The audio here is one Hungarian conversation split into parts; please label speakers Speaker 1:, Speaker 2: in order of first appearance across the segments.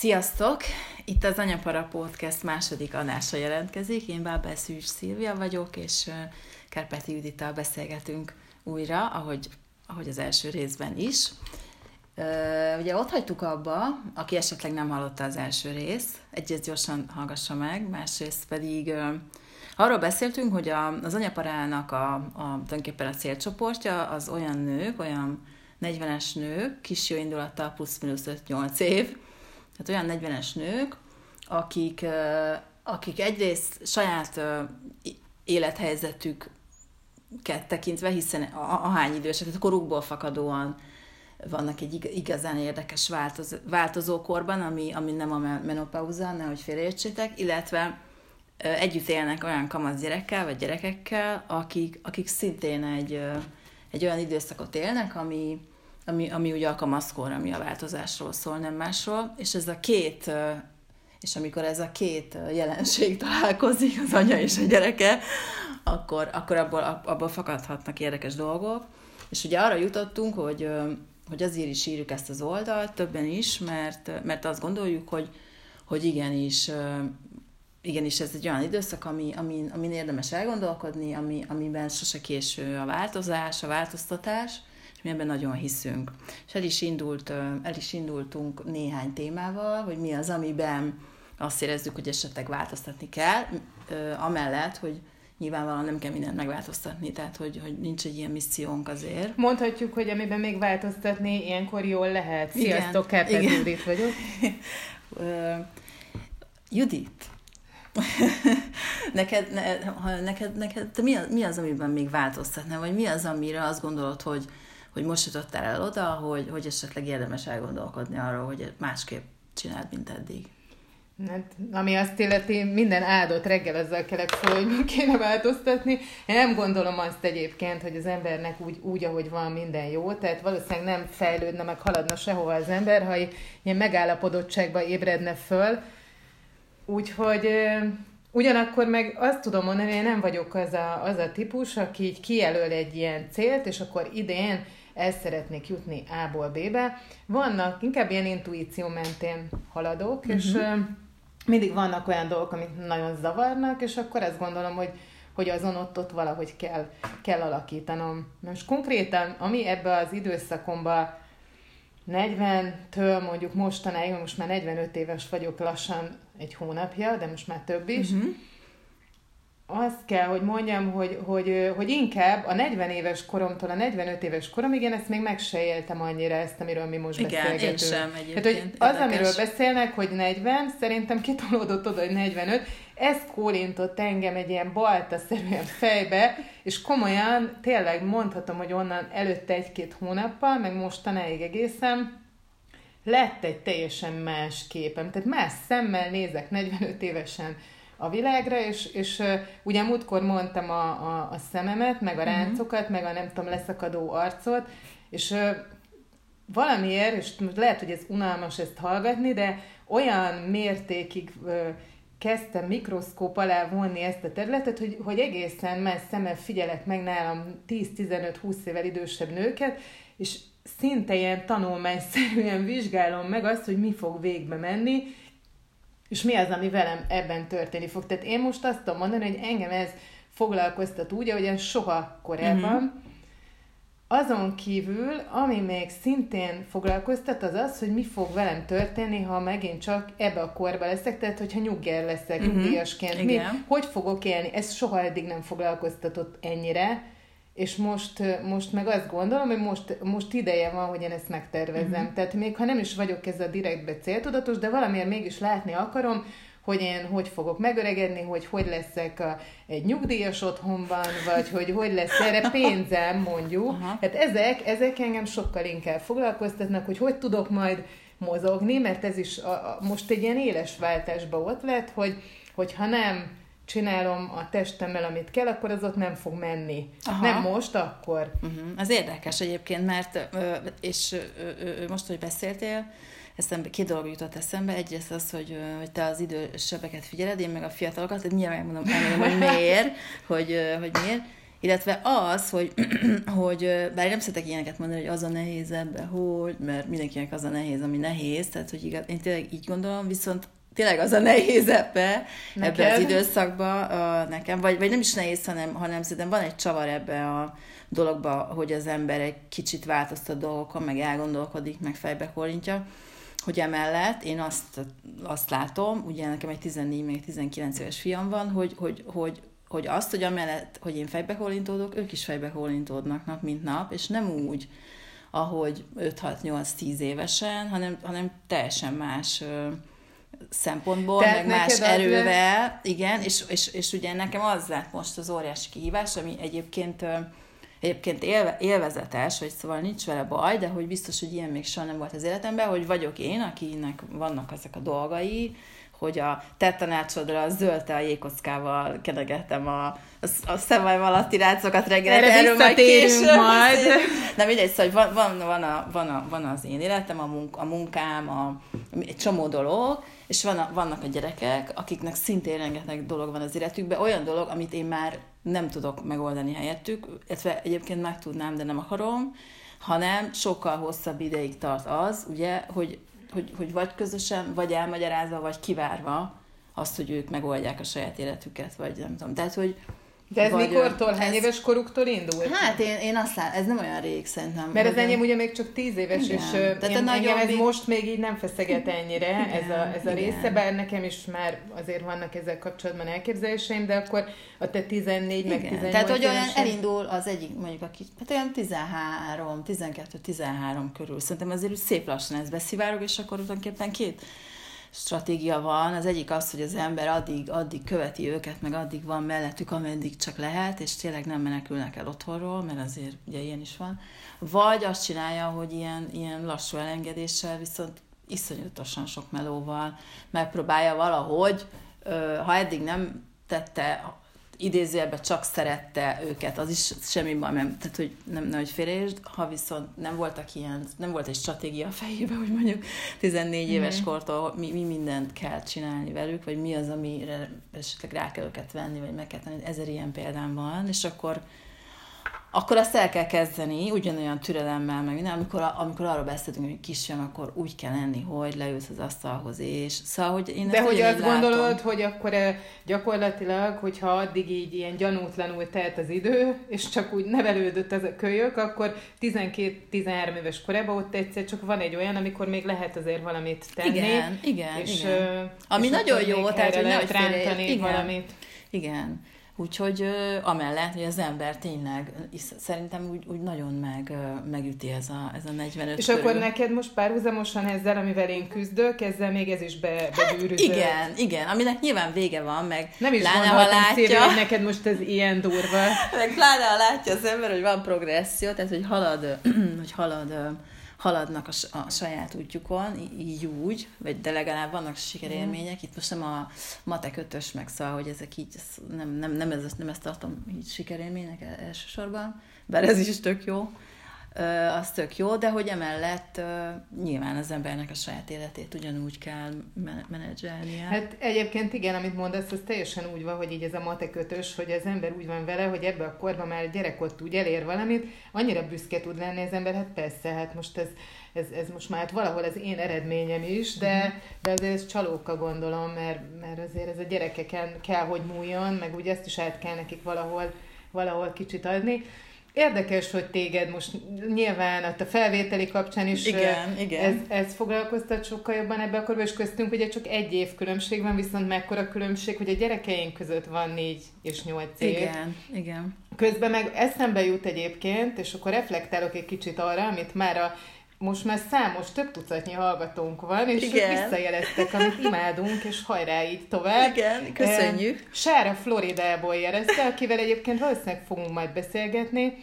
Speaker 1: Sziasztok! Itt az Anyapara Podcast második adása jelentkezik. Én Bábel Szűcs Szilvia vagyok, és Kárpáti Judittal beszélgetünk újra, ahogy, ahogy az első részben is. Ugye ott hagytuk abba, aki esetleg nem hallotta az első rész, egyrészt gyorsan hallgassa meg, másrészt pedig arról beszéltünk, hogy a, az anyaparának a, a, tulajdonképpen a célcsoportja az olyan nők, olyan 40-es nők, kis jó indulattal plusz-minusz 5-8 év, tehát olyan 40-es nők, akik, akik egyrészt saját élethelyzetüket tekintve, hiszen ahány idősek, tehát korukból fakadóan vannak egy igazán érdekes változó, változókorban, ami, ami nem a menopauza, nehogy félreértsétek, illetve együtt élnek olyan kamasz gyerekkel, vagy gyerekekkel, akik, akik szintén egy, egy olyan időszakot élnek, ami, ami, ami ugye a kamaszkor, ami a változásról szól, nem másról, és ez a két, és amikor ez a két jelenség találkozik, az anya és a gyereke, akkor, akkor abból, abból fakadhatnak érdekes dolgok. És ugye arra jutottunk, hogy, hogy azért is írjuk ezt az oldalt, többen is, mert, mert azt gondoljuk, hogy, hogy igenis, igenis ez egy olyan időszak, ami, amin, amin érdemes elgondolkodni, ami, amiben sose késő a változás, a változtatás, és mi ebben nagyon hiszünk. És el is, indult, el is indultunk néhány témával, hogy mi az, amiben azt érezzük, hogy esetleg változtatni kell, amellett, hogy nyilvánvalóan nem kell mindent megváltoztatni, tehát hogy, hogy nincs egy ilyen missziónk azért.
Speaker 2: Mondhatjuk, hogy amiben még változtatni ilyenkor jól lehet. Sziasztok, Kerpet Judit vagyok.
Speaker 1: Judit, neked, ne, ha neked, neked mi, az, mi az, amiben még változtatna, vagy mi az, amire azt gondolod, hogy, hogy most jutottál el oda, hogy, hogy esetleg érdemes elgondolkodni arról, hogy másképp csináld, mint eddig.
Speaker 2: Hát, ami azt illeti, minden áldott reggel ezzel kelek föl, hogy mi kéne változtatni. Én nem gondolom azt egyébként, hogy az embernek úgy, úgy, ahogy van, minden jó. Tehát valószínűleg nem fejlődne, meg haladna sehova az ember, ha ilyen megállapodottságba ébredne föl. Úgyhogy Ugyanakkor meg azt tudom mondani, hogy én nem vagyok az a, az a típus, aki így kijelöl egy ilyen célt, és akkor idén el szeretnék jutni A-ból B-be. Vannak, inkább ilyen intuíció mentén haladok, uh-huh. és uh, mindig vannak olyan dolgok, amik nagyon zavarnak, és akkor azt gondolom, hogy hogy azon ott, ott valahogy kell, kell alakítanom. Most konkrétan, ami ebbe az időszakomba 40-től mondjuk mostanáig, most már 45 éves vagyok lassan egy hónapja, de most már több is, uh-huh azt kell, hogy mondjam, hogy, hogy, hogy inkább a 40 éves koromtól a 45 éves koromig én ezt még meg se éltem annyira ezt, amiről mi most
Speaker 1: Igen,
Speaker 2: beszélgetünk.
Speaker 1: én sem egyébként.
Speaker 2: Hát, hogy az, amiről beszélnek, hogy 40, szerintem kitolódott oda, hogy 45, ez kólintott engem egy ilyen balta-szerűen fejbe, és komolyan tényleg mondhatom, hogy onnan előtte egy-két hónappal, meg mostanáig egészen, lett egy teljesen más képem. Tehát más szemmel nézek 45 évesen a világra, és, és ugye múltkor mondtam a, a, a szememet, meg a mhm. ráncokat, uh-huh. meg a nem tudom, leszakadó arcot, és valamiért, és lehet, hogy ez unalmas ezt hallgatni, de olyan mértékig kezdtem mikroszkóp alá vonni ezt a területet, hogy, hogy egészen más szemmel figyelek meg nálam 10-15-20 évvel idősebb nőket, és szinte ilyen tanulmányszerűen vizsgálom meg azt, hogy mi fog végbe menni, és mi az, ami velem ebben történni fog. Tehát én most azt tudom mondani, hogy engem ez foglalkoztat úgy, ahogyan soha korábban. Uh-huh. Azon kívül, ami még szintén foglalkoztat, az az, hogy mi fog velem történni, ha megint csak ebbe a korba leszek, tehát hogyha nyugger leszek, uh-huh. nyugdíjasként. Mi, hogy fogok élni? Ez soha eddig nem foglalkoztatott ennyire és most, most meg azt gondolom, hogy most, most ideje van, hogy én ezt megtervezzem. Uh-huh. Tehát még ha nem is vagyok ez a direktbe céltudatos, de valamiért mégis látni akarom, hogy én hogy fogok megöregedni, hogy hogy leszek a, egy nyugdíjas otthonban, vagy hogy hogy lesz erre pénzem, mondjuk. Uh-huh. Hát ezek, ezek engem sokkal inkább foglalkoztatnak, hogy hogy tudok majd mozogni, mert ez is a, a, most egy ilyen éles váltásba ott lett, hogy, hogy ha nem csinálom a testemmel, amit kell, akkor az ott nem fog menni. Aha. Nem most, akkor.
Speaker 1: Uh-huh. Ez érdekes egyébként, mert és most, hogy beszéltél, eszembe, két dolog jutott eszembe. Egyrészt az, hogy, hogy te az idősebbeket figyeled, én meg a fiatalokat, tehát nyilván megmondom, elmondom, hogy miért, hogy, hogy miért. illetve az, hogy, hogy bár én nem szeretek ilyeneket mondani, hogy az a nehéz ebbe, hogy, mert mindenkinek az a nehéz, ami nehéz, tehát hogy igaz, én tényleg így gondolom, viszont tényleg az a nehéz ebbe, ebbe az időszakba uh, nekem, vagy, vagy nem is nehéz, hanem, hanem szerintem van egy csavar ebbe a dologba, hogy az ember egy kicsit változtat dolgokon, meg elgondolkodik, meg fejbe korintja, hogy emellett én azt, azt látom, ugye nekem egy 14, még 19 éves fiam van, hogy, hogy, hogy, hogy azt, hogy amellett, hogy én fejbe hólintódok, ők is fejbe hólintódnak nap, mint nap, és nem úgy, ahogy 5-6-8-10 évesen, hanem, hanem teljesen más szempontból, Tehát meg más erővel, le... igen, és, és, és ugye nekem az lett most az óriási kihívás, ami egyébként egyébként élve, élvezetes, vagy szóval nincs vele baj, de hogy biztos, hogy ilyen még soha nem volt az életemben, hogy vagyok én, akinek vannak ezek a dolgai, hogy a te tanácsodra a zöld a jégkockával kenegettem a, a, a szemem alatti rácokat reggel.
Speaker 2: Erre erről majd később. majd.
Speaker 1: Na mindegy, szóval van, van, van, a, van, a, van az én életem, a, munk, a munkám, a, egy csomó dolog, és van a, vannak a gyerekek, akiknek szintén rengeteg dolog van az életükben, olyan dolog, amit én már nem tudok megoldani helyettük, illetve egyébként meg tudnám, de nem akarom, hanem sokkal hosszabb ideig tart az, ugye, hogy, hogy, hogy vagy közösen, vagy elmagyarázva, vagy kivárva azt, hogy ők megoldják a saját életüket, vagy nem tudom. Tehát, hogy,
Speaker 2: de ez Vagy, mikortól, hány ez... éves koruktól indult?
Speaker 1: Hát én, én azt látom, ez nem olyan rég szerintem.
Speaker 2: Mert az enyém ugye még csak tíz éves, Igen. és Tehát én, a engem ez most még így nem feszeget ennyire, Igen. ez a, ez a része, bár nekem is már azért vannak ezzel kapcsolatban elképzeléseim, de akkor a te 14 Igen. meg 18
Speaker 1: Tehát, hogy olyan elindul az egyik, mondjuk a kis, hát olyan 13, 12, 13 körül. Szerintem azért szép lassan ez beszivárog, és akkor tulajdonképpen két stratégia van. Az egyik az, hogy az ember addig, addig követi őket, meg addig van mellettük, ameddig csak lehet, és tényleg nem menekülnek el otthonról, mert azért ugye ilyen is van. Vagy azt csinálja, hogy ilyen, ilyen lassú elengedéssel, viszont iszonyatosan sok melóval megpróbálja valahogy, ha eddig nem tette idézőjelben csak szerette őket, az is semmi baj, nem, tehát hogy nem, nem hogy ha viszont nem voltak ilyen, nem volt egy stratégia a fejében, hogy mondjuk 14 mm. éves kortól mi, mi mindent kell csinálni velük, vagy mi az, amire esetleg rá kell őket venni, vagy meg kell tenni, ezer ilyen példám van, és akkor akkor azt el kell kezdeni, ugyanolyan türelemmel, meg minden, amikor, amikor arról beszélünk, hogy kisfiam, akkor úgy kell lenni, hogy leülsz az asztalhoz, és szóval, hogy én
Speaker 2: De hogy azt látom. gondolod, hogy akkor eh, gyakorlatilag, hogyha addig így ilyen gyanútlanul telt az idő, és csak úgy nevelődött ez a kölyök, akkor 12-13 éves korában ott egyszer csak van egy olyan, amikor még lehet azért valamit tenni.
Speaker 1: Igen, igen, és, igen. Ami és nagyon jó, tehát hogy
Speaker 2: nehogy rántani igen, valamit.
Speaker 1: Igen. Úgyhogy amellett, hogy az ember tényleg szerintem úgy, úgy nagyon meg, megüti ez a, ez a 45
Speaker 2: És körül. akkor neked most párhuzamosan ezzel, amivel én küzdök, ezzel még ez is be, hát
Speaker 1: igen, igen, aminek nyilván vége van, meg
Speaker 2: Nem is pláne, ha látja, szívű, hogy neked most ez ilyen durva.
Speaker 1: Meg pláne, ha látja az ember, hogy van progresszió, tehát hogy halad, hogy halad haladnak a, a saját útjukon, így úgy, vagy de legalább vannak sikerélmények. Itt most nem a matek ötös meg szóval, hogy ezek így, nem, nem, nem, ez, nem ezt tartom így sikerélménynek elsősorban, bár ez is tök jó az tök jó, de hogy emellett nyilván az embernek a saját életét ugyanúgy kell menedzselnie.
Speaker 2: Hát egyébként igen, amit mondasz, az teljesen úgy van, hogy így ez a matekötös, hogy az ember úgy van vele, hogy ebbe a korban már gyerek ott úgy elér valamit, annyira büszke tud lenni az ember, hát persze, hát most ez, ez, ez most már hát valahol az én eredményem is, de, uh-huh. de azért ez csalóka gondolom, mert, mert azért ez a gyerekeken kell, hogy múljon, meg úgy ezt is át kell nekik valahol, valahol kicsit adni. Érdekes, hogy téged most nyilván a felvételi kapcsán is
Speaker 1: igen, igen. Ez,
Speaker 2: ez foglalkoztat sokkal jobban ebbe a korban, és köztünk ugye csak egy év különbség van, viszont mekkora különbség, hogy a gyerekeink között van négy és nyolc év.
Speaker 1: Igen, igen.
Speaker 2: Közben meg eszembe jut egyébként, és akkor reflektálok egy kicsit arra, amit már a most már számos, több tucatnyi hallgatónk van, és Igen. visszajeleztek, amit imádunk, és hajrá így tovább.
Speaker 1: Igen, köszönjük.
Speaker 2: Sára Floridából jelezte, akivel egyébként valószínűleg fogunk majd beszélgetni,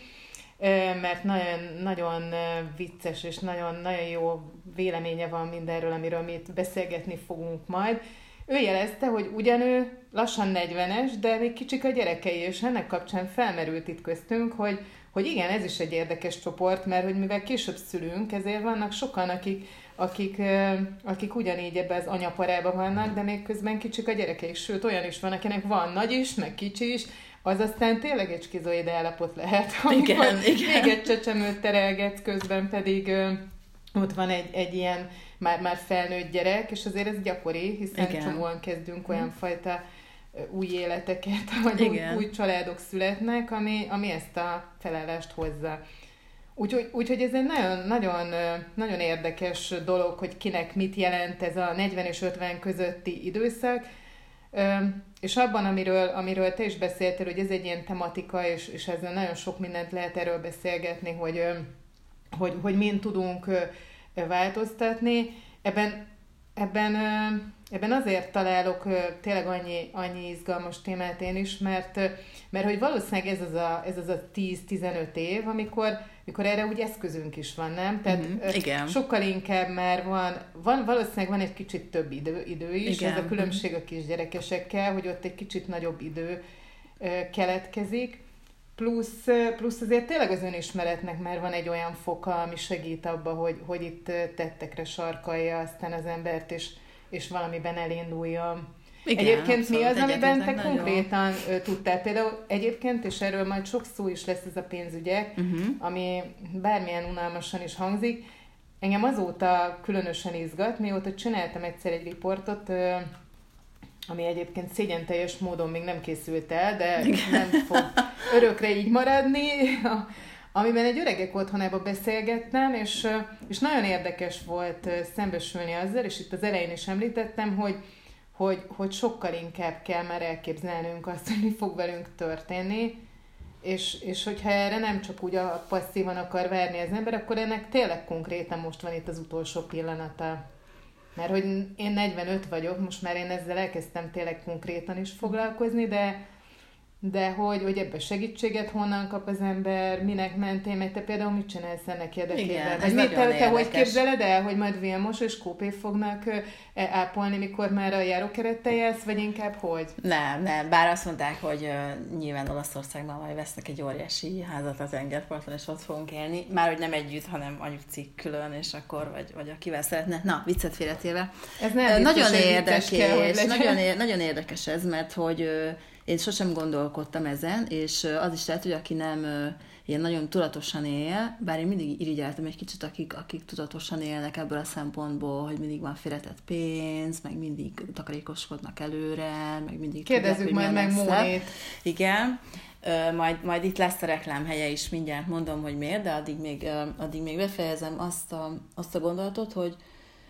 Speaker 2: mert nagyon, nagyon vicces és nagyon, nagyon jó véleménye van mindenről, amiről mi itt beszélgetni fogunk majd. Ő jelezte, hogy ugyan ő lassan 40-es, de még kicsik a gyerekei, és ennek kapcsán felmerült itt köztünk, hogy hogy igen, ez is egy érdekes csoport, mert hogy mivel később szülünk, ezért vannak sokan, akik, akik, akik ugyanígy ebbe az anyaparában vannak, de még közben kicsik a gyerekeik. Sőt, olyan is van, akinek van nagy is, meg kicsi is, az aztán tényleg egy skizoid állapot lehet, amikor igen, igen. még egy csecsemőt terelgetsz, közben pedig ott van egy, egy ilyen már, már felnőtt gyerek, és azért ez gyakori, hiszen igen. csomóan kezdünk olyan mm. fajta új életeket, vagy új, új családok születnek, ami, ami ezt a felállást hozza. Úgyhogy, úgyhogy ez egy nagyon, nagyon, nagyon érdekes dolog, hogy kinek mit jelent ez a 40 és 50 közötti időszak, és abban, amiről, amiről te is beszéltél, hogy ez egy ilyen tematika, és, és ezzel nagyon sok mindent lehet erről beszélgetni, hogy, hogy, hogy mind tudunk változtatni. Ebben, ebben, ebben azért találok tényleg annyi, annyi izgalmas témát én is, mert, mert hogy valószínűleg ez az a, ez az a 10-15 év, amikor, mikor erre úgy eszközünk is van, nem? Tehát mm-hmm. Igen. sokkal inkább már van, van, valószínűleg van egy kicsit több idő, idő is, Igen. ez a különbség a kisgyerekesekkel, hogy ott egy kicsit nagyobb idő keletkezik, plusz, plusz azért tényleg az önismeretnek már van egy olyan foka, ami segít abba, hogy, hogy itt tettekre sarkalja aztán az embert, és, és valamiben elinduljon. Igen, egyébként mi az, amiben te konkrétan ö, tudtál? Például egyébként, és erről majd sok szó is lesz ez a pénzügyek, uh-huh. ami bármilyen unalmasan is hangzik, engem azóta különösen izgat, mióta csináltam egyszer egy riportot, ami egyébként szégyen teljes módon még nem készült el, de Igen. nem fog örökre így maradni, amiben egy öregek otthonába beszélgettem, és, és nagyon érdekes volt szembesülni azzal, és itt az elején is említettem, hogy hogy, hogy sokkal inkább kell már elképzelnünk azt, hogy mi fog velünk történni, és, és hogyha erre nem csak úgy a passzívan akar várni az ember, akkor ennek tényleg konkrétan most van itt az utolsó pillanata. Mert hogy én 45 vagyok, most már én ezzel elkezdtem tényleg konkrétan is foglalkozni, de de hogy, hogy ebbe segítséget honnan kap az ember, minek mentén megy, te például mit csinálsz ennek érdekében? Igen, Vagy mit, te, te hogy képzeled el, hogy majd Vilmos és Kópé fognak e, ápolni, mikor már a járókerettel jelsz, vagy inkább hogy?
Speaker 1: Nem, nem, bár azt mondták, hogy uh, nyilván Olaszországban majd vesznek egy óriási házat az tengerparton, és ott fogunk élni. Már hogy nem együtt, hanem cikk külön, és akkor, vagy, vagy akivel szeretne. Na, viccet félretélve. Ez nem uh, nagyon érdekes, kell, nagyon, ér, nagyon érdekes ez, mert hogy uh, én sosem gondolkodtam ezen, és az is lehet, hogy aki nem ilyen nagyon tudatosan él, bár én mindig irigyeltem egy kicsit, akik, akik tudatosan élnek ebből a szempontból, hogy mindig van félretett pénz, meg mindig takarékoskodnak előre, meg mindig
Speaker 2: Kérdezzük tudják, majd meg Mónét.
Speaker 1: Igen. Majd, majd itt lesz a reklámhelye is, mindjárt mondom, hogy miért, de addig még, addig még befejezem azt a, azt a gondolatot, hogy,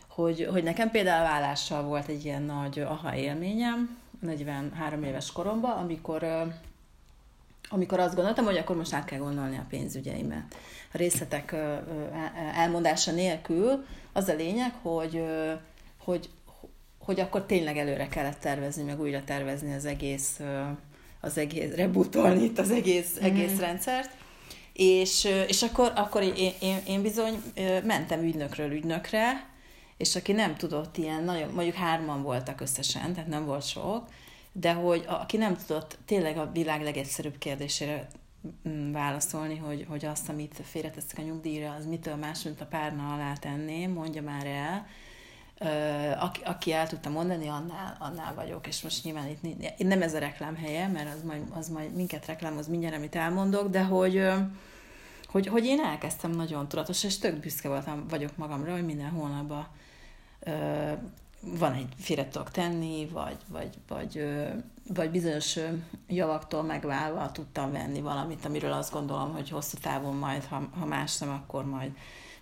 Speaker 1: hogy, hogy nekem például vállással volt egy ilyen nagy aha élményem, 43 éves koromban, amikor, amikor azt gondoltam, hogy akkor most át kell gondolni a pénzügyeimet. A részletek elmondása nélkül az a lényeg, hogy, hogy, hogy akkor tényleg előre kellett tervezni, meg újra tervezni az egész, az egész, rebootolni itt az egész, mm. egész rendszert. És, és akkor, akkor én, én, én bizony mentem ügynökről ügynökre, és aki nem tudott ilyen, nagyon, mondjuk hárman voltak összesen, tehát nem volt sok, de hogy aki nem tudott tényleg a világ legegyszerűbb kérdésére mm, válaszolni, hogy, hogy azt, amit félreteszek a nyugdíjra, az mitől más, mint a párna alá tenném, mondja már el, aki, aki el tudta mondani, annál, annál vagyok, és most nyilván itt nem ez a reklám helye, mert az majd, az majd minket reklámoz mindjárt, amit elmondok, de hogy, hogy, hogy én elkezdtem nagyon tudatos, és tök büszke voltam, vagyok magamra, hogy minden hónapban van egy félre tudok tenni, vagy, vagy, vagy, vagy bizonyos javaktól megválva tudtam venni valamit, amiről azt gondolom, hogy hosszú távon majd, ha, ha más nem, akkor majd,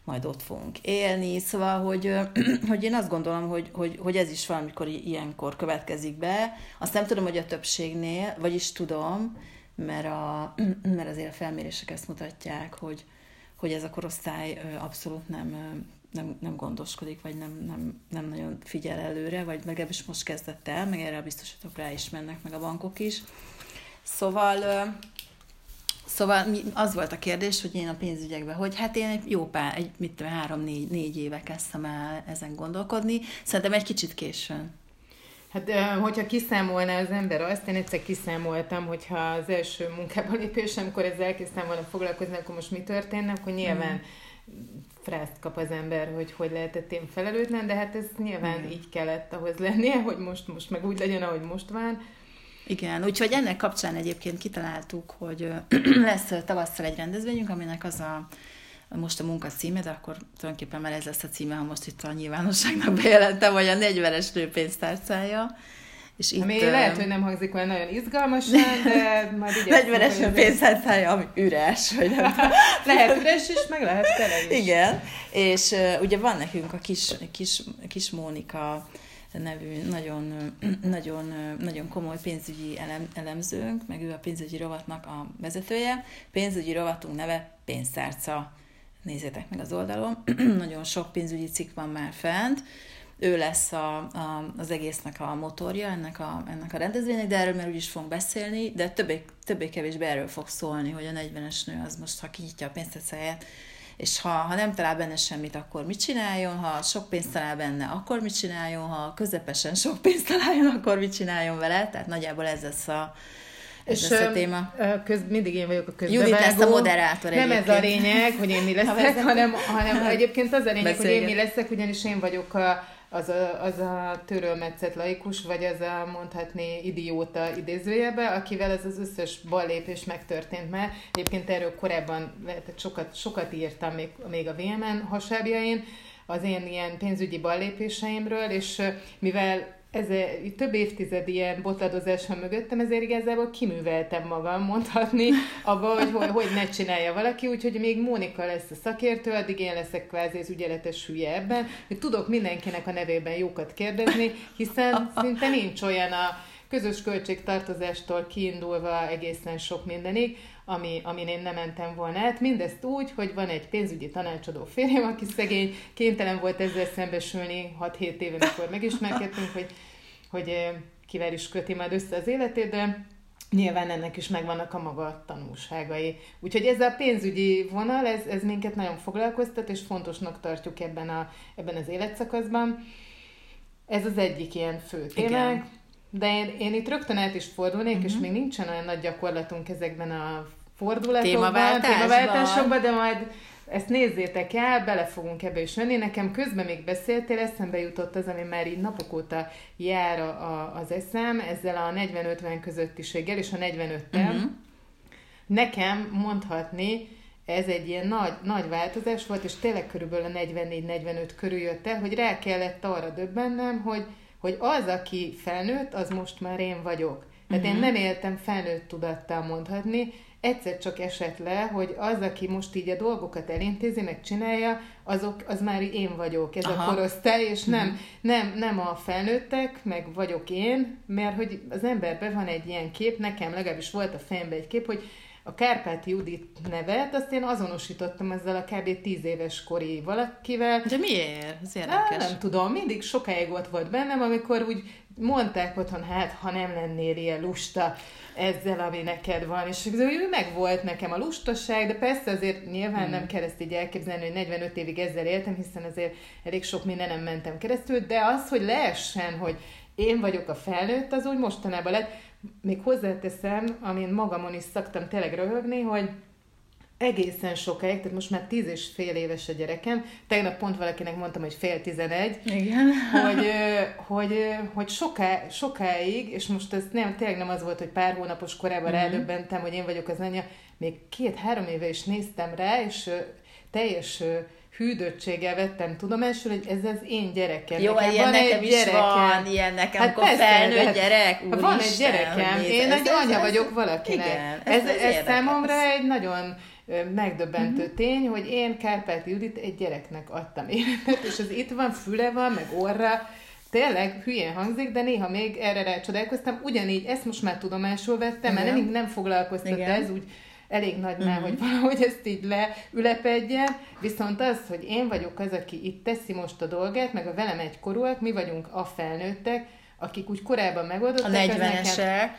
Speaker 1: majd ott fogunk élni. Szóval, hogy, hogy én azt gondolom, hogy, hogy, hogy ez is valamikor ilyenkor következik be. Azt nem tudom, hogy a többségnél, vagyis tudom, mert, a, mert azért a felmérések ezt mutatják, hogy, hogy ez a korosztály abszolút nem nem, nem gondoskodik, vagy nem, nem, nem nagyon figyel előre, vagy legalábbis most kezdett el, meg erre a biztosítók rá is mennek, meg a bankok is. Szóval Szóval az volt a kérdés, hogy én a pénzügyekben, hogy hát én egy jó pár, egy, mit három-négy négy éve kezdtem el ezen gondolkodni. Szerintem egy kicsit későn.
Speaker 2: Hát, hogyha kiszámolná az ember azt, én egyszer kiszámoltam, hogyha az első munkába lépésem, amikor ezzel elkezdtem volna foglalkozni, akkor most mi történne, akkor nyilván mm frászt kap az ember, hogy hogy lehetett én felelőtlen, de hát ez nyilván Igen. így kellett ahhoz lennie, hogy most, most meg úgy legyen, ahogy most van.
Speaker 1: Igen, úgyhogy ennek kapcsán egyébként kitaláltuk, hogy lesz tavasszal egy rendezvényünk, aminek az a most a munka címe, de akkor tulajdonképpen már ez lesz a címe, ha most itt a nyilvánosságnak bejelentem, vagy a 40-es nőpénztárcája.
Speaker 2: És itt, Ami lehet, hogy nem hangzik olyan nagyon izgalmasan, de majd így...
Speaker 1: 40-es pénztárcája, ami üres, vagy nem
Speaker 2: Lehet üres is, meg lehet tele is.
Speaker 1: Igen, és uh, ugye van nekünk a kis, kis, kis Mónika nevű nagyon, nagyon, nagyon komoly pénzügyi elem, elemzőnk, meg ő a pénzügyi rovatnak a vezetője. Pénzügyi rovatunk neve Pénztárca. Nézzétek meg az oldalon, nagyon sok pénzügyi cikk van már fent, ő lesz a, a, az egésznek a motorja ennek a, ennek a rendezvénynek, de erről már úgyis fogunk beszélni, de többé, többé kevésbé erről fog szólni, hogy a 40-es nő az most, ha kinyitja a pénztárcáját, és ha, ha nem talál benne semmit, akkor mit csináljon, ha sok pénzt talál benne, akkor mit csináljon, ha közepesen sok pénzt találjon, akkor mit csináljon vele, tehát nagyjából ez lesz a, ez és lesz a téma.
Speaker 2: Köz, mindig én vagyok a közbevágó.
Speaker 1: Judit lesz a moderátor
Speaker 2: Nem egyébként. ez a lényeg, hogy én mi leszek, hanem, hanem egyébként az a lényeg, Beszélget. hogy én mi leszek, ugyanis én vagyok a, az a, az a törölmetszett laikus, vagy az a mondhatni idióta idézőjebe, akivel ez az összes ballépés megtörtént már. Egyébként erről korábban lehet, sokat, sokat írtam még, még a VMN hasábjain, az én ilyen pénzügyi ballépéseimről, és mivel ez több évtized ilyen botladozása mögöttem, ezért igazából kiműveltem magam, mondhatni, abba, hogy, hogy hogy ne csinálja valaki, úgyhogy még Mónika lesz a szakértő, addig én leszek kvázi az ügyeletes hülye ebben, hogy tudok mindenkinek a nevében jókat kérdezni, hiszen szinte nincs olyan a közös költségtartozástól kiindulva egészen sok mindenig, ami, amin én nem mentem volna át. Mindezt úgy, hogy van egy pénzügyi tanácsadó férjem, aki szegény, kénytelen volt ezzel szembesülni 6-7 éve, mikor megismerkedtünk, hogy, hogy kivel is köti majd össze az életét, de nyilván ennek is megvannak a maga tanulságai. Úgyhogy ez a pénzügyi vonal, ez, ez minket nagyon foglalkoztat, és fontosnak tartjuk ebben, a, ebben az életszakaszban. Ez az egyik ilyen fő témánk. De én, én itt rögtön át is fordulnék, uh-huh. és mhm. még nincsen olyan nagy gyakorlatunk ezekben a fordulatokban, témaváltásokban, de majd ezt nézzétek el, bele fogunk ebbe is menni. Nekem közben még beszéltél, eszembe jutott az, ami már így napok óta jár a, a, az eszem, ezzel a 40-50 közöttiséggel és a 45-tel. Uh-huh. Nekem mondhatni, ez egy ilyen nagy, nagy változás volt, és tényleg körülbelül a 44-45 körül jött el, hogy rá kellett arra döbbennem, hogy hogy az, aki felnőtt, az most már én vagyok. Tehát uh-huh. én mhm. nem éltem felnőtt tudattal mondhatni, egyszer csak esett le, hogy az, aki most így a dolgokat elintézi, meg csinálja, azok, az már én vagyok, ez Aha. a korosztály, és nem, uh-huh. nem, nem a felnőttek, meg vagyok én, mert hogy az emberben van egy ilyen kép, nekem legalábbis volt a fejemben egy kép, hogy a Kárpáti Judit nevet, azt én azonosítottam ezzel a kb. 10 éves kori valakivel.
Speaker 1: De miért? Ez érdekes.
Speaker 2: Nem, nem tudom, mindig sokáig ott volt bennem, amikor úgy mondták otthon, hát ha nem lennél ilyen lusta ezzel, ami neked van, és ő meg volt nekem a lustaság, de persze azért nyilván hmm. nem kell ezt így elképzelni, hogy 45 évig ezzel éltem, hiszen azért elég sok mindenem mentem keresztül, de az, hogy leessen, hogy én vagyok a felnőtt, az úgy mostanában lett még hozzáteszem, amin magamon is szoktam tényleg röhögni, hogy egészen sokáig, tehát most már tíz és fél éves a gyerekem, tegnap pont valakinek mondtam, hogy fél tizenegy,
Speaker 1: Igen.
Speaker 2: hogy, hogy, hogy soká, sokáig, és most ez nem, tényleg nem az volt, hogy pár hónapos korában mm-hmm. rádöbbentem, hogy én vagyok az anyja, még két-három éve is néztem rá, és teljes hűdöttséggel vettem tudomásul, hogy ez az én gyerekem.
Speaker 1: Jó, nekem ilyen van nekem egy is gyerekem. van, ilyen nekem, hát persze, felnőtt hát, gyerek,
Speaker 2: úr Van egy gyerekem, én egy anya ez, vagyok valakinek. Igen, ez, ez, ez, ez számomra egy nagyon megdöbbentő uh-huh. tény, hogy én Kárpát Judit egy gyereknek adtam életet, és az itt van, füle van, meg orra, tényleg hülyén hangzik, de néha még erre rácsodálkoztam. Ugyanígy ezt most már tudomásul vettem, mert nem, nem foglalkoztat Igen. ez úgy elég nagy már, uh-huh. hogy valahogy ezt így leülepedjen, viszont az, hogy én vagyok az, aki itt teszi most a dolgát, meg a velem egykorúak, mi vagyunk a felnőttek, akik úgy korábban megoldották.
Speaker 1: A 40-esek.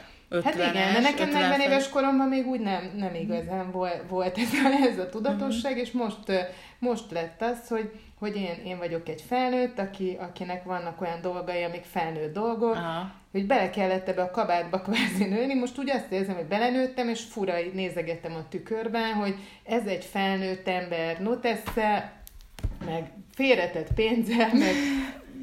Speaker 2: Hát igen, de nekem 40 éves koromban még úgy nem, nem igazán volt ez a, ez a tudatosság, uh-huh. és most, most lett az, hogy hogy én, én vagyok egy felnőtt, aki, akinek vannak olyan dolgai, amik felnőtt dolgok, Aha. hogy bele kellett ebbe a kabátba kvázi nőni. Most úgy azt érzem, hogy belenőttem, és fura, így nézegettem a tükörben, hogy ez egy felnőtt ember notesszel, meg félretett pénzzel, meg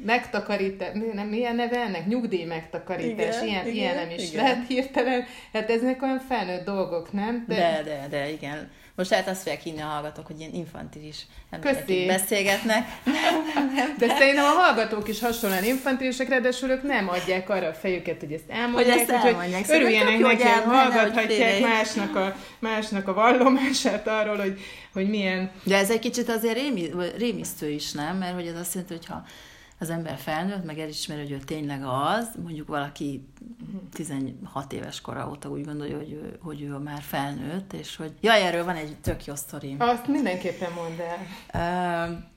Speaker 2: megtakarítás, nem milyen neve ennek? Nyugdíj megtakarítás,
Speaker 1: Igen,
Speaker 2: ilyen,
Speaker 1: igen,
Speaker 2: ilyen nem is
Speaker 1: igen.
Speaker 2: lehet hirtelen. Hát eznek olyan felnőtt dolgok, nem?
Speaker 1: De, de, de, igen. Most lehet azt fogják hinni a hallgatók, hogy ilyen infantilis emberek
Speaker 2: Köszi.
Speaker 1: beszélgetnek.
Speaker 2: De szerintem a hallgatók is hasonlóan infantilisek, ráadásul ők nem adják arra a fejüket, hogy ezt elmondják.
Speaker 1: ezt
Speaker 2: úgyhogy
Speaker 1: elmondják. Szóval
Speaker 2: Örüljenek
Speaker 1: jó,
Speaker 2: neki,
Speaker 1: hogy
Speaker 2: hogy
Speaker 1: hogy
Speaker 2: hallgathatják másnak a, másnak a vallomását arról, hogy, hogy milyen
Speaker 1: De ez egy kicsit azért rémi, rémisztő is, nem? Mert hogy ez azt jelenti, hogy ha az ember felnőtt, meg elismeri, hogy ő tényleg az, mondjuk valaki 16 éves kora óta úgy gondolja, hogy ő, hogy ő már felnőtt, és hogy jaj, erről van egy tök jó sztorim.
Speaker 2: Azt mindenképpen mondd el.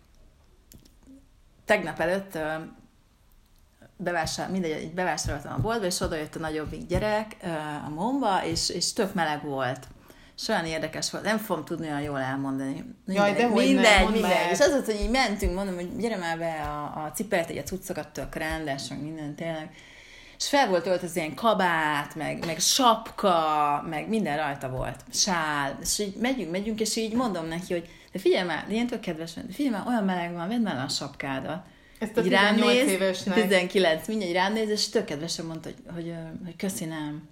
Speaker 1: Tegnap előtt ö, bevásár, mindegy, így bevásároltam a boltba, és oda jött a nagyobbik gyerek a momba, és, és tök meleg volt. És olyan érdekes volt, nem fogom tudni olyan jól elmondani.
Speaker 2: Jaj, dehogy nem,
Speaker 1: mindegy,
Speaker 2: mondd
Speaker 1: mindegy. És az volt, hogy így mentünk, mondom, hogy gyere már be a, a cipelt, egy a cuccokat tök rendes, meg minden tényleg. És fel volt öltözve ilyen kabát, meg, meg sapka, meg minden rajta volt, sál. És így megyünk, megyünk, és így mondom neki, hogy de figyelj már, de ilyen tök kedves, de figyelj már, olyan meleg van, vedd már a sapkádat.
Speaker 2: Ezt a
Speaker 1: Így rám
Speaker 2: 18
Speaker 1: néz,
Speaker 2: évesnek.
Speaker 1: 19, mindjárt rám néz, és tök kedvesen mondta, hogy, hogy, ö, hogy köszi, nem.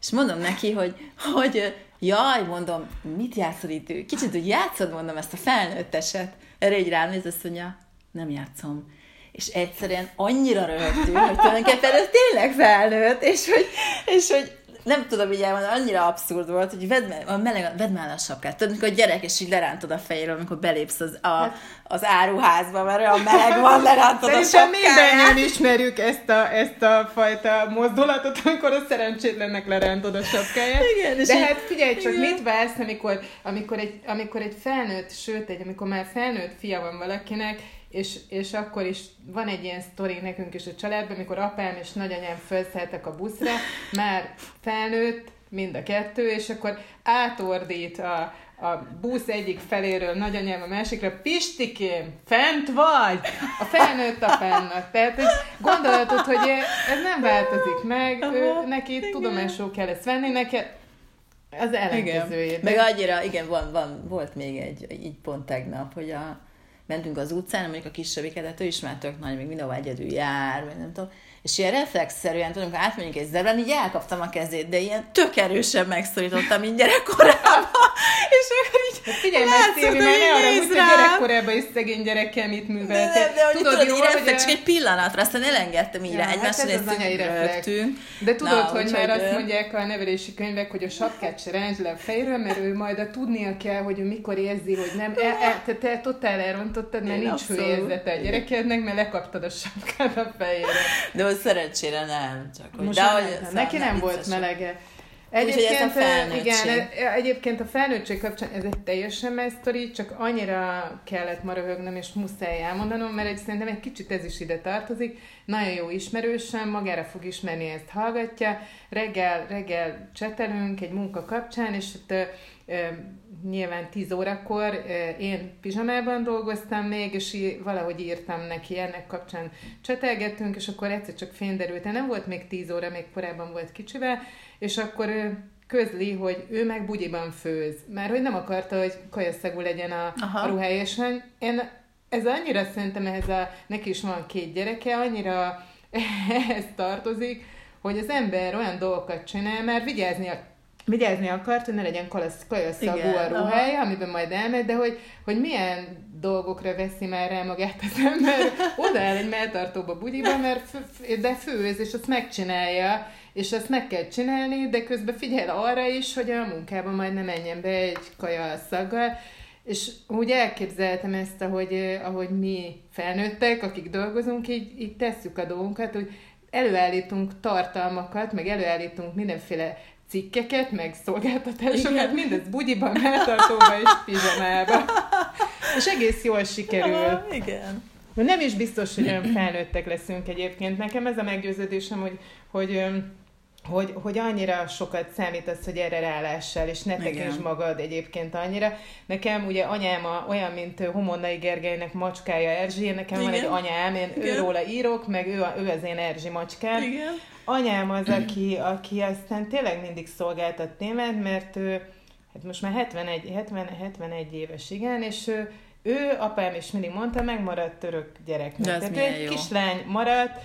Speaker 1: És mondom neki, hogy, hogy jaj, mondom, mit játszol itt? Kicsit úgy játszod, mondom, ezt a felnőtteset. Erre így rám néz, azt mondja, nem játszom. És egyszerűen annyira röhögtünk, hogy tulajdonképpen ez tényleg felnőtt, és hogy, és hogy nem tudom így elmondani, annyira abszurd volt, hogy vedd, me- a meleg, vedd már a sapkát. Tudod, amikor a gyerek, és így lerántod a fejéről, amikor belépsz az, a, az áruházba, mert olyan meleg van, lerántod a sapkáját.
Speaker 2: mindannyian ismerjük ezt a, ezt a fajta mozdulatot, amikor a szerencsétlennek lerántod a sapkáját.
Speaker 1: Igen, és
Speaker 2: De hát figyelj csak,
Speaker 1: igen.
Speaker 2: mit vársz, amikor, amikor, egy, amikor egy felnőtt, sőt, egy, amikor már felnőtt fia van valakinek, és, és akkor is van egy ilyen sztori nekünk is a családban, amikor apám és nagyanyám felszálltak a buszra, már felnőtt, mind a kettő, és akkor átordít a, a busz egyik feléről nagyanyám a másikra, Pistikém, fent vagy? A felnőtt apámnak. Tehát hogy gondolatod, hogy ez nem változik meg, ő, neki
Speaker 1: igen.
Speaker 2: tudomásul kell ezt venni, neked az ellenkezőjét.
Speaker 1: Meg annyira, igen, van, van, volt még egy, így pont tegnap, hogy a, mentünk az utcán, mondjuk a kisebbiket, hát ő is már tök nagy, még mindenhol egyedül jár, vagy nem tudom, és ilyen reflexzerűen, tudom, amikor átmegyünk egy zebrán, így elkaptam a kezét, de ilyen tök erősen megszorítottam, mint gyerekkorában, és akkor így
Speaker 2: Hát figyelj, mert
Speaker 1: látszott,
Speaker 2: Szilvi,
Speaker 1: hogy
Speaker 2: már ne
Speaker 1: így
Speaker 2: arra, hogy gyerekkorában is szegény gyerekkel mit
Speaker 1: De,
Speaker 2: művelt.
Speaker 1: de, de, tudod, tudod így
Speaker 2: jól,
Speaker 1: reflex,
Speaker 2: hogy
Speaker 1: csak egy pillanatra, aztán elengedtem így
Speaker 2: Ja,
Speaker 1: rá,
Speaker 2: hát
Speaker 1: egymásra
Speaker 2: ez reflex.
Speaker 1: rögtünk.
Speaker 2: De tudod,
Speaker 1: Na,
Speaker 2: hogy már azt mondják a nevelési könyvek, hogy a sapkát se rántsd le a fejről, mert ő majd a tudnia kell, hogy ő mikor érzi, hogy nem. E, e, te, te totál elrontottad, mert nincs főérzete a gyerekednek, mert lekaptad a sapkát a fejére.
Speaker 1: De hogy szerencsére nem. Csak, hogy,
Speaker 2: Most
Speaker 1: de hogy,
Speaker 2: nem,
Speaker 1: szóval
Speaker 2: neki nem volt
Speaker 1: vicces.
Speaker 2: melege.
Speaker 1: A
Speaker 2: Egyébként,
Speaker 1: felnőttség.
Speaker 2: igen, egyébként a felnőttség kapcsán ez egy teljesen más sztori, csak annyira kellett ma röhögnöm, és muszáj elmondanom, mert egy, szerintem egy kicsit ez is ide tartozik. Nagyon jó ismerősöm, magára fog ismerni, ezt hallgatja. Reggel, reggel csetelünk egy munka kapcsán, és ott ö, nyilván 10 órakor én pizsamában dolgoztam még, és í- valahogy írtam neki ennek kapcsán csetelgettünk, és akkor egyszer csak fényderült, nem volt még 10 óra, még korábban volt kicsivel, és akkor közli, hogy ő meg bugyiban főz, mert hogy nem akarta, hogy kajaszagú legyen a,
Speaker 1: Aha.
Speaker 2: a ruhája, és én ez annyira szerintem ehhez a, neki is van két gyereke, annyira ehhez tartozik, hogy az ember olyan dolgokat csinál, mert vigyázni, vigyázni akart, hogy ne legyen kajaszagú a ruhája, amiben majd elmegy, de hogy, hogy milyen dolgokra veszi már rá magát az ember, odaáll egy melltartóba bugyiba, mert fő- de főz, és azt megcsinálja, és azt meg kell csinálni, de közben figyel arra is, hogy a munkában majd ne menjen be egy kaja szaggal, és úgy elképzeltem ezt, ahogy, eh, ahogy mi felnőttek, akik dolgozunk, így, így tesszük a dolgunkat, hogy előállítunk tartalmakat, meg előállítunk mindenféle cikkeket, meg szolgáltatásokat,
Speaker 1: Igen.
Speaker 2: mindez bugyiban, melltartóba és pizsamába. És egész jól sikerül.
Speaker 1: Igen.
Speaker 2: Nem is biztos, hogy olyan felnőttek leszünk egyébként. Nekem ez a meggyőződésem, hogy, hogy, hogy, hogy annyira sokat számít az, hogy erre rálássál, és ne
Speaker 1: Igen.
Speaker 2: tekintsd magad egyébként annyira. Nekem ugye anyám a, olyan, mint Homonnai Gergelynek macskája Erzsi, nekem van egy
Speaker 1: Igen.
Speaker 2: anyám, én
Speaker 1: Igen.
Speaker 2: őróla írok, meg ő, ő az én Erzsi macskám.
Speaker 1: Igen.
Speaker 2: Anyám az, aki, aki aztán tényleg mindig szolgáltat témát, mert ő, hát most már 71, 70, 71 éves, igen, és ő ő, apám is mindig mondta, megmaradt örök gyereknek.
Speaker 1: De
Speaker 2: Tehát egy
Speaker 1: jó.
Speaker 2: kislány maradt,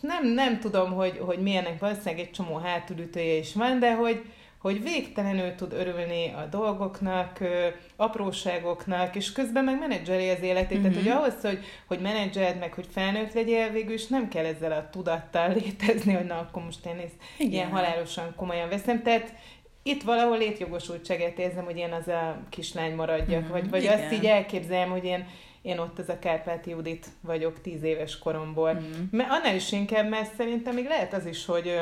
Speaker 2: nem, nem tudom, hogy, hogy milyennek valószínűleg egy csomó hátulütője is van, de hogy, hogy végtelenül tud örülni a dolgoknak, apróságoknak, és közben meg menedzseri az életét. Mm-hmm. Tehát, hogy ahhoz, hogy, hogy menedzseled meg, hogy felnőtt legyél, végül is nem kell ezzel a tudattal létezni, hogy na, akkor most én ezt
Speaker 1: Igen.
Speaker 2: ilyen halálosan komolyan veszem. Tehát itt valahol létjogosultságet érzem, hogy én az a kislány maradjak,
Speaker 1: Mhm,
Speaker 2: vagy, vagy
Speaker 1: igen.
Speaker 2: azt így elképzelem, hogy én, én ott az a Kárpáti Judit vagyok tíz éves koromból.
Speaker 1: Mhm.
Speaker 2: Mert annál is inkább, mert szerintem még lehet az is, hogy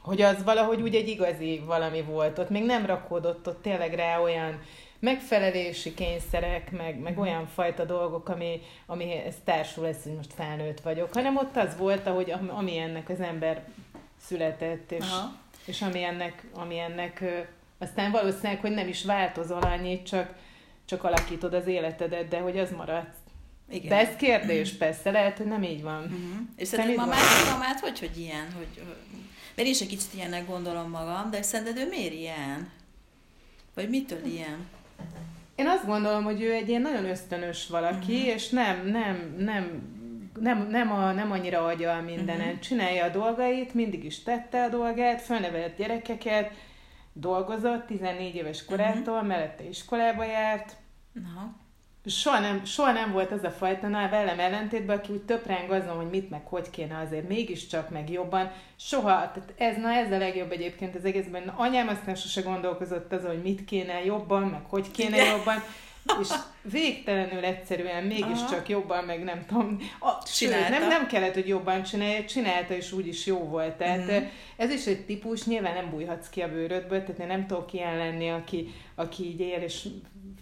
Speaker 2: hogy az valahogy úgy egy igazi valami volt. Ott még nem rakódott ott tényleg rá olyan megfelelési kényszerek, meg, meg olyan fajta dolgok, ami, ez társul lesz, hogy most felnőtt vagyok, hanem ott az volt, ahogy, am- ami ennek az ember született, és,
Speaker 1: Aha.
Speaker 2: és ami ennek, ami ennek aztán valószínűleg, hogy nem is változol annyit, csak, csak alakítod az életedet, de hogy az marad.
Speaker 1: Igen.
Speaker 2: De ez kérdés, persze, lehet, hogy nem így van.
Speaker 1: Uh-huh. És szerinted
Speaker 2: gondolsz?
Speaker 1: mamát, mamát hogy, hogy ilyen? Hogy- mert én is egy kicsit ilyennek gondolom magam, de szerinted ő miért ilyen? Vagy mitől ilyen?
Speaker 2: Én azt gondolom, hogy ő egy ilyen nagyon ösztönös valaki, uh-huh. és nem, nem, nem, nem, nem, a, nem annyira agya a mindenen. Uh-huh. Csinálja a dolgait, mindig is tette a dolgát, felnevelt gyerekeket, dolgozott 14 éves korától, uh-huh. mellette iskolába járt.
Speaker 1: Aha.
Speaker 2: Soha nem, soha nem volt az a fajta, na velem ellentétben, aki úgy töpreng azon, hogy mit meg hogy kéne azért mégiscsak meg jobban. Soha, tehát ez, na ez a legjobb egyébként az egészben. Na, anyám aztán sose gondolkozott azon, hogy mit kéne jobban, meg hogy kéne
Speaker 1: Igen.
Speaker 2: jobban. És végtelenül egyszerűen mégiscsak
Speaker 1: Aha.
Speaker 2: jobban, meg nem tudom. A, sőt,
Speaker 1: Csinálta.
Speaker 2: nem, nem kellett, hogy jobban csinálja, csinálta, és úgyis jó volt. Tehát
Speaker 1: Mhm.
Speaker 2: ez is egy típus, nyilván nem bújhatsz ki a bőrödből, tehát én nem tudok ilyen lenni, aki, aki így él, és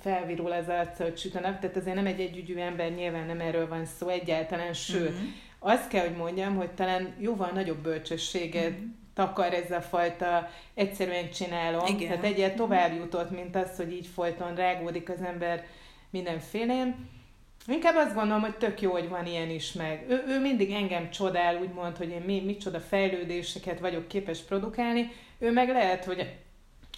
Speaker 2: felvirul az arca, hogy süt a nap. Tehát azért nem egy együgyű ember, nyilván nem erről van szó egyáltalán, sőt,
Speaker 1: Mhm.
Speaker 2: azt kell, hogy mondjam, hogy talán jóval nagyobb bölcsességet
Speaker 1: Mhm.
Speaker 2: Takar ez a fajta egyszerűen csinálom.
Speaker 1: Igen.
Speaker 2: Tehát egyet tovább jutott, mint az, hogy így folyton rágódik az ember mindenfélén. Inkább azt gondolom, hogy tök jó, hogy van ilyen is meg. Ő, ő mindig engem csodál, úgymond, hogy én mi, micsoda fejlődéseket vagyok képes produkálni. Ő meg lehet, hogy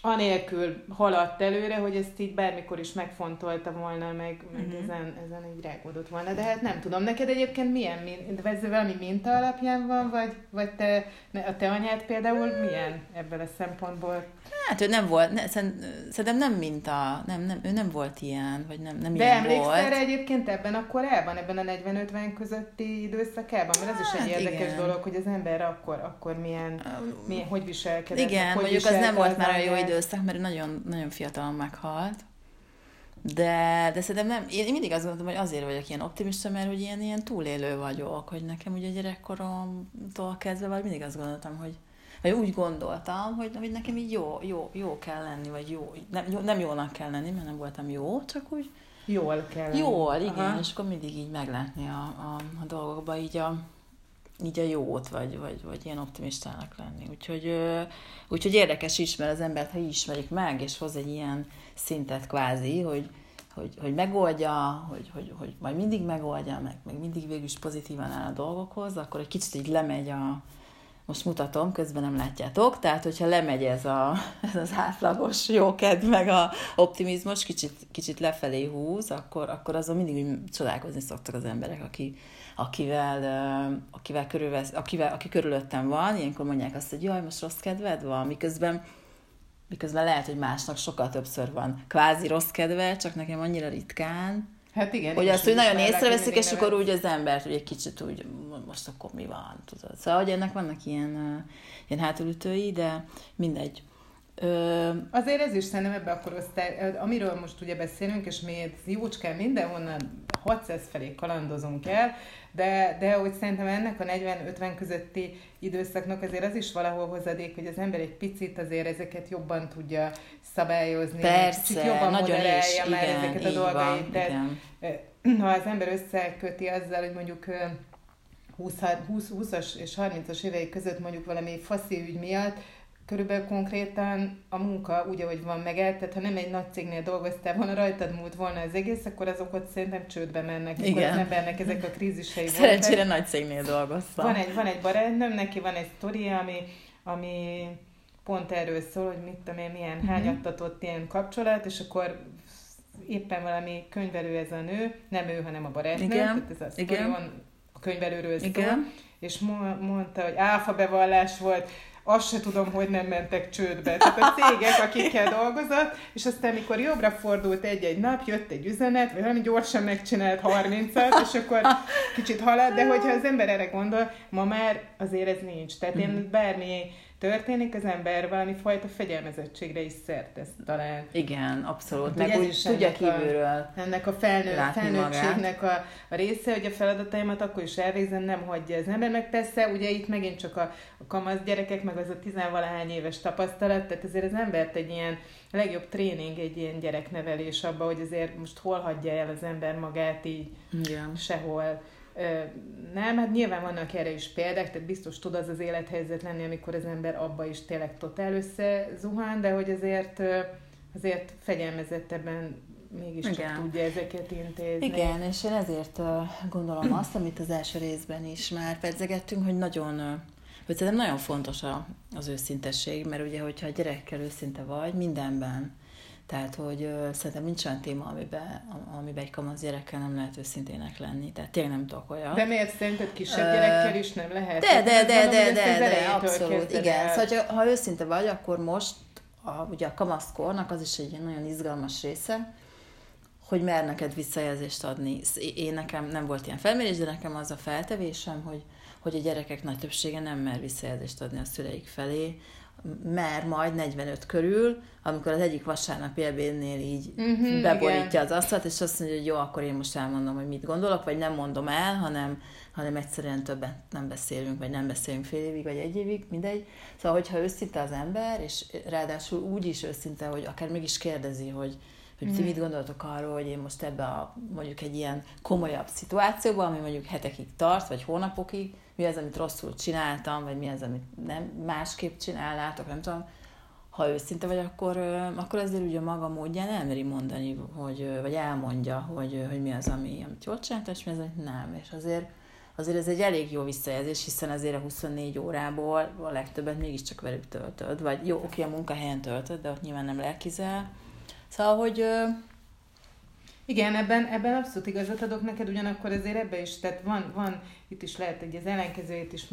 Speaker 2: anélkül haladt előre, hogy ezt így bármikor is megfontolta volna, meg, meg
Speaker 1: Mhm.
Speaker 2: ezen, ezen így rágódott volna. De hát nem tudom, neked egyébként milyen, ez valami minta alapján van, vagy, vagy te, a te anyád például milyen ebből a szempontból?
Speaker 1: Hát ő nem volt, ne, szerint- szerintem nem mint a, nem, nem, ő nem volt ilyen, vagy nem, nem
Speaker 2: De
Speaker 1: ilyen
Speaker 2: emlékszel
Speaker 1: volt.
Speaker 2: rá egyébként ebben a korában, ebben a 40-50 közötti időszakában? Mert ez is egy
Speaker 1: Hát
Speaker 2: érdekes
Speaker 1: igen.
Speaker 2: dolog, hogy az ember akkor, akkor milyen, milyen hogy viselkedett.
Speaker 1: Igen,
Speaker 2: hogy
Speaker 1: mondjuk az nem volt már a jó időszak, mert nagyon, nagyon fiatalon meghalt. De, de szerintem nem, én mindig azt gondolom, hogy azért vagyok ilyen optimista, mert hogy ilyen, ilyen túlélő vagyok, hogy nekem ugye gyerekkoromtól kezdve, vagy mindig azt gondoltam, hogy vagy úgy gondoltam, hogy, hogy nekem így jó, jó, jó kell lenni, vagy jó, nem, jó, nem jónak kell lenni, mert nem voltam jó, csak úgy
Speaker 2: Jól kell.
Speaker 1: jól, igen,
Speaker 2: Aha.
Speaker 1: és akkor mindig így meglátni a, a, a dolgokba így a, így a jót, vagy, vagy, vagy ilyen optimistának lenni. Úgyhogy, úgyhogy érdekes is, mert az embert, ha így ismerik meg, és hoz egy ilyen szintet kvázi, hogy, hogy, hogy megoldja, hogy, hogy, hogy majd mindig megoldja, meg, meg mindig végül is pozitívan áll a dolgokhoz, akkor egy kicsit így lemegy a, most mutatom, közben nem látjátok, tehát hogyha lemegy ez, a, ez az átlagos jókedv, meg a optimizmus, kicsit, kicsit lefelé húz, akkor, akkor azon mindig úgy csodálkozni szoktak az emberek, aki, akivel, akivel, körülvesz, akivel, aki körülöttem van, ilyenkor mondják azt, hogy jaj, most rossz kedved van, miközben miközben lehet, hogy másnak sokkal többször van kvázi rossz kedve, csak nekem annyira ritkán,
Speaker 2: Hát igen.
Speaker 1: hogy azt, hogy nagyon észreveszik, és akkor úgy az embert, hogy egy kicsit úgy, most akkor mi van, tudod. Szóval, hogy ennek vannak ilyen, ilyen hátulütői, de mindegy. Ö,
Speaker 2: Azért ez is szerintem ebbe a korosztály, amiről most ugye beszélünk, és mi jócskán mindenhonnan 600 felé kalandozunk el, de, de hogy szerintem ennek a 40-50 közötti időszaknak azért az is valahol hozadék, hogy az ember egy picit azért ezeket jobban tudja szabályozni.
Speaker 1: persze,
Speaker 2: jobban
Speaker 1: nagyon is,
Speaker 2: már
Speaker 1: igen,
Speaker 2: ezeket a dolgait.
Speaker 1: van,
Speaker 2: Tehát,
Speaker 1: igen.
Speaker 2: ha az ember összeköti azzal, hogy mondjuk ö, 20, 20, 20-as és 30-as évei között mondjuk valami faszi ügy miatt, körülbelül konkrétan a munka úgy, ahogy van megállt, tehát ha nem egy nagy cégnél dolgoztál volna, rajtad múlt volna az egész, akkor azok ott szerintem csődbe mennek. Akkor
Speaker 1: Igen.
Speaker 2: az embernek ezek a krízisei
Speaker 1: Szerencsére
Speaker 2: voltak.
Speaker 1: nagy cégnél dolgoztam.
Speaker 2: Van egy, van egy barátnőm, neki van egy sztori, ami, ami pont erről szól, hogy mit tudom én, milyen
Speaker 1: Mhm.
Speaker 2: hányattatott ilyen kapcsolat, és akkor éppen valami könyvelő ez a nő, nem ő, hanem a barátnő,
Speaker 1: Igen.
Speaker 2: tehát ez a
Speaker 1: Igen.
Speaker 2: sztorion a könyvelőről szól,
Speaker 1: Igen.
Speaker 2: és mo- mondta, hogy áfa bevallás volt, azt se tudom, hogy nem mentek csődbe. Tehát a cégek, akikkel dolgozott, és aztán, mikor jobbra fordult egy-egy nap, jött egy üzenet, vagy valami gyorsan megcsinált 30-at, és akkor kicsit halad, de hogyha az ember erre gondol, ma már azért ez nincs. Tehát én bármi történik, az ember valami fajta fegyelmezettségre is szert tesz talán.
Speaker 1: Igen, abszolút.
Speaker 2: Hát
Speaker 1: Meg úgy
Speaker 2: is
Speaker 1: tudja
Speaker 2: ennek a-
Speaker 1: kívülről.
Speaker 2: ennek a felnő, felnőttségnek a, a része, hogy a feladataimat akkor is elvégzem, nem hagyja az ember, meg persze ugye itt megint csak a, a kamasz gyerekek, meg az a tizenvalahány éves tapasztalat, tehát azért az embert egy ilyen a legjobb tréning egy ilyen gyereknevelés abba, hogy azért most hol hagyja el az ember magát így
Speaker 1: Igen.
Speaker 2: sehol. Nem, hát nyilván vannak erre is példák, tehát biztos tud az az élethelyzet lenni, amikor az ember abba is tényleg totál összezuhan, de hogy azért, azért fegyelmezettebben mégiscsak
Speaker 1: Igen.
Speaker 2: tudja ezeket intézni.
Speaker 1: Igen, és én ezért gondolom azt, amit az első részben is már pedzegettünk, hogy nagyon, hogy szerintem nagyon fontos az őszintesség, mert ugye, hogyha a gyerekkel őszinte vagy, mindenben, tehát, hogy szerintem nincs olyan téma, amiben, am- amiben egy kamasz gyerekkel nem lehet őszintének lenni. Tehát tényleg nem tudok olyat.
Speaker 2: De miért szerinted kisebb gyerekkel is nem lehet?
Speaker 1: De, de, de, de, de, de, abszolút, igen. Szóval, ha, őszinte vagy, akkor most, a, ugye a kamaszkornak az is egy nagyon izgalmas része, hogy mer neked visszajelzést adni. Én nekem nem volt ilyen felmérés, de nekem az a feltevésem, hogy, hogy a gyerekek nagy többsége nem mer visszajelzést adni a szüleik felé, mer majd 45 körül, amikor az egyik vasárnapi ebédnél így
Speaker 2: Mhm,
Speaker 1: beborítja
Speaker 2: igen.
Speaker 1: az asztalt, és azt mondja, hogy jó, akkor én most elmondom, hogy mit gondolok, vagy nem mondom el, hanem, hanem egyszerűen többet nem beszélünk, vagy nem beszélünk fél évig, vagy egy évig, mindegy. Szóval, hogyha őszinte az ember, és ráadásul úgy is őszinte, hogy akár mégis kérdezi, hogy, hogy ti mit gondoltok arról, hogy én most ebbe a mondjuk egy ilyen komolyabb szituációban, ami mondjuk hetekig tart, vagy hónapokig, mi az, amit rosszul csináltam, vagy mi az, amit nem másképp csinálnátok, nem tudom, ha őszinte vagy, akkor, akkor azért ugye maga módján elmeri mondani, hogy, vagy elmondja, hogy, hogy mi az, ami, amit jól csinálta, és mi az, amit nem. És azért, azért ez egy elég jó visszajelzés, hiszen azért a 24 órából a legtöbbet mégiscsak velük töltöd. Vagy jó, oké, a munkahelyen töltöd, de ott nyilván nem lelkizel. Szóval, hogy
Speaker 2: Igen, ebben, ebben abszolút igazat adok neked, ugyanakkor azért ebbe is, tehát van, van itt is lehet egy az ellenkezőjét is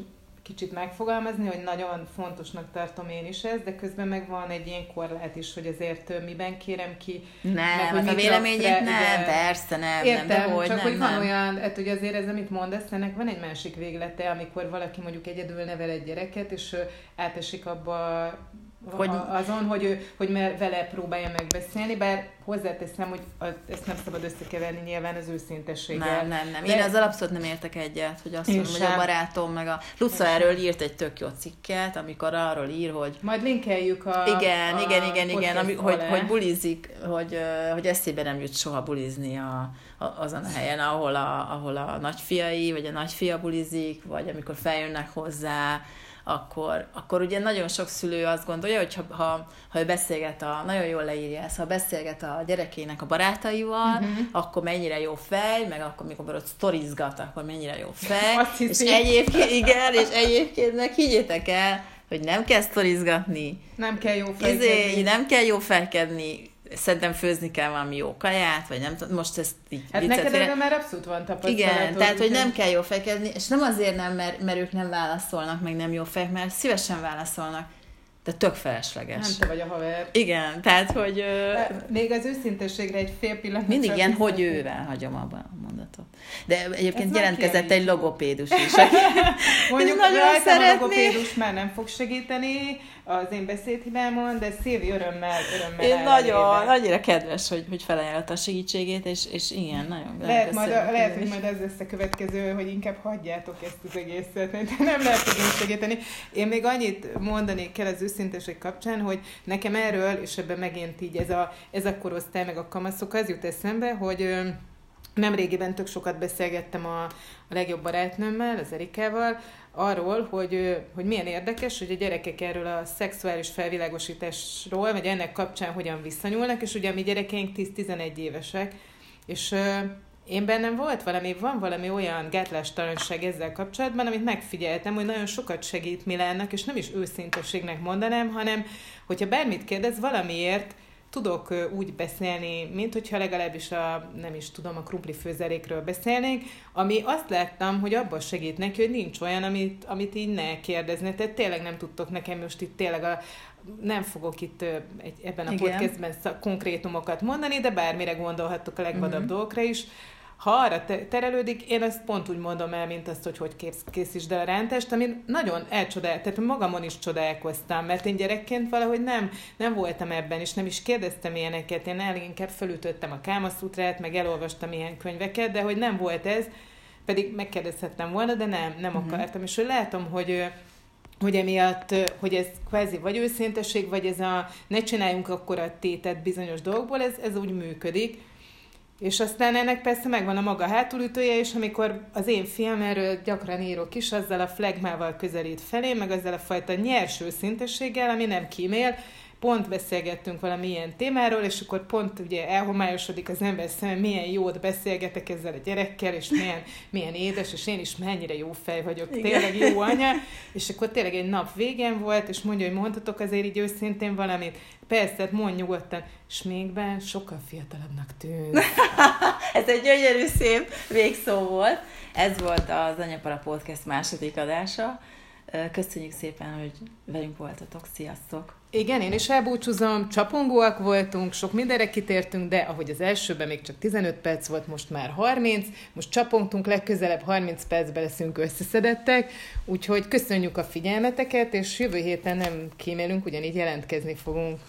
Speaker 2: kicsit megfogalmazni, hogy nagyon fontosnak tartom én is ezt, de közben meg van egy ilyen korlát is, hogy azért miben kérem ki.
Speaker 1: nem,
Speaker 2: Meg, hogy
Speaker 1: hát a véleményét nem, persze nem,
Speaker 2: Értem,
Speaker 1: nem, de hogy
Speaker 2: csak
Speaker 1: nem,
Speaker 2: hogy
Speaker 1: nem.
Speaker 2: van olyan, hát ugye azért ez, amit mondasz, ennek van egy másik véglete, amikor valaki mondjuk egyedül nevel egy gyereket, és ö, átesik abba
Speaker 1: Hogy-
Speaker 2: azon, hogy, ő, hogy vele próbálja megbeszélni, bár hozzáteszem, hogy a, ezt nem szabad összekeverni nyilván az őszintességgel.
Speaker 1: Nem, nem, nem.
Speaker 2: De-
Speaker 1: Én ezzel abszolút nem értek egyet, hogy azt
Speaker 2: Én
Speaker 1: mondom, hogy a
Speaker 2: sem.
Speaker 1: barátom, meg a Luca erről írt egy tök jó cikket, amikor arról ír, hogy
Speaker 2: Majd linkeljük a
Speaker 1: igen,
Speaker 2: a
Speaker 1: igen, igen, igen, ami, hogy, hogy bulizik, hogy, hogy eszébe nem jut soha bulizni a, a, azon a helyen, ahol a, ahol a nagyfiai, vagy a nagyfia bulizik, vagy amikor feljönnek hozzá, akkor, akkor ugye nagyon sok szülő azt gondolja, hogy ha, ha, ha ő beszélget a, nagyon jól leírja ezt, ha beszélget a gyerekének a barátaival, uh-huh. akkor mennyire jó fej, meg akkor mikor ott sztorizgat, akkor mennyire jó fej.
Speaker 2: Azt
Speaker 1: és
Speaker 2: hiszi.
Speaker 1: egyébként, igen, és egyébként meg higgyétek el, hogy nem kell sztorizgatni,
Speaker 2: Nem kell jó
Speaker 1: Izé,
Speaker 2: fejkedni.
Speaker 1: nem kell jó felkedni, szerintem főzni kell valami jó kaját, vagy nem tudom, most ezt így
Speaker 2: Hát neked erre már abszolút van tapasztalatod.
Speaker 1: igen, tehát, hogy nem kell jó fejkedni, és nem azért nem, mert, mert ők nem válaszolnak, meg nem jó fejek, mert szívesen válaszolnak, de tök felesleges.
Speaker 2: Nem te vagy a haver.
Speaker 1: Igen, tehát, hogy
Speaker 2: De Még az őszintességre egy fél pillanat.
Speaker 1: mindig ilyen, hogy
Speaker 2: visszatérni.
Speaker 1: ővel hagyom abban a mondatot. De egyébként
Speaker 2: Ez
Speaker 1: jelentkezett egy logopédus is,
Speaker 2: Mondjuk
Speaker 1: nagyon
Speaker 2: rajtam a
Speaker 1: szeretné.
Speaker 2: logopédus már nem fog segíteni az én beszédhibámon, de Szilvi örömmel, örömmel
Speaker 1: én nagyon, annyira kedves, hogy, hogy felajánlotta a segítségét, és, és igen, nagyon
Speaker 2: Lehet, majd,
Speaker 1: köszönöm.
Speaker 2: lehet, hogy majd ez lesz a következő, hogy inkább hagyjátok ezt az egészet, mert nem lehet tudni segíteni. Én még annyit mondanék kell az őszinteség kapcsán, hogy nekem erről, és ebben megint így ez a, ez a korosztály, meg a kamaszok, az jut eszembe, hogy Nemrégiben tök sokat beszélgettem a, a legjobb barátnőmmel, az Erikával, arról, hogy, hogy milyen érdekes, hogy a gyerekek erről a szexuális felvilágosításról, vagy ennek kapcsán hogyan visszanyúlnak, és ugye a mi gyerekeink 10-11 évesek, és én bennem volt valami, van valami olyan gátlástalanság ezzel kapcsolatban, amit megfigyeltem, hogy nagyon sokat segít Milánnak, és nem is őszintességnek mondanám, hanem hogyha bármit kérdez, valamiért tudok úgy beszélni, mint hogyha legalábbis a, nem is tudom, a krumpli főzelékről beszélnék, ami azt láttam, hogy abban segít neki, hogy nincs olyan, amit, amit így ne kérdezne. Tehát tényleg nem tudtok nekem most itt tényleg a, nem fogok itt egy, ebben a Igen. podcastben konkrétumokat mondani, de bármire gondolhattok a legvadabb uh-huh. dolgokra is ha arra terelődik, én ezt pont úgy mondom el, mint azt, hogy hogy kész, készítsd el a rántást, amin nagyon elcsodált, tehát magamon is csodálkoztam, mert én gyerekként valahogy nem, nem voltam ebben, és nem is kérdeztem ilyeneket, én inkább felütöttem a kámaszutrát, meg elolvastam ilyen könyveket, de hogy nem volt ez, pedig megkérdezhettem volna, de nem, nem uh-huh. akartam, és hogy látom, hogy hogy emiatt, hogy ez kvázi vagy őszinteség, vagy ez a ne csináljunk akkor a tétet bizonyos dolgokból, ez, ez úgy működik, és aztán ennek persze megvan a maga hátulütője, és amikor az én film erről gyakran írok is, azzal a flagmával közelít felé, meg azzal a fajta nyers őszintességgel, ami nem kímél, pont beszélgettünk valami ilyen témáról, és akkor pont ugye elhomályosodik az ember szemben, milyen jót beszélgetek ezzel a gyerekkel, és milyen, milyen édes, és én is mennyire jó fej vagyok, Igen. tényleg jó anya, és akkor tényleg egy nap végén volt, és mondja, hogy mondhatok azért így őszintén valamit, persze, hát mondj nyugodtan, és mégben sokkal fiatalabbnak tűnt.
Speaker 1: Ez egy gyönyörű szép végszó volt. Ez volt az Anyapara Podcast második adása. Köszönjük szépen, hogy velünk voltatok. Sziasztok!
Speaker 2: Igen, én is elbúcsúzom, csapongóak voltunk, sok mindenre kitértünk, de ahogy az elsőben még csak 15 perc volt, most már 30, most csapongtunk, legközelebb 30 percbe leszünk összeszedettek, úgyhogy köszönjük a figyelmeteket, és jövő héten nem kímélünk, ugyanígy jelentkezni fogunk.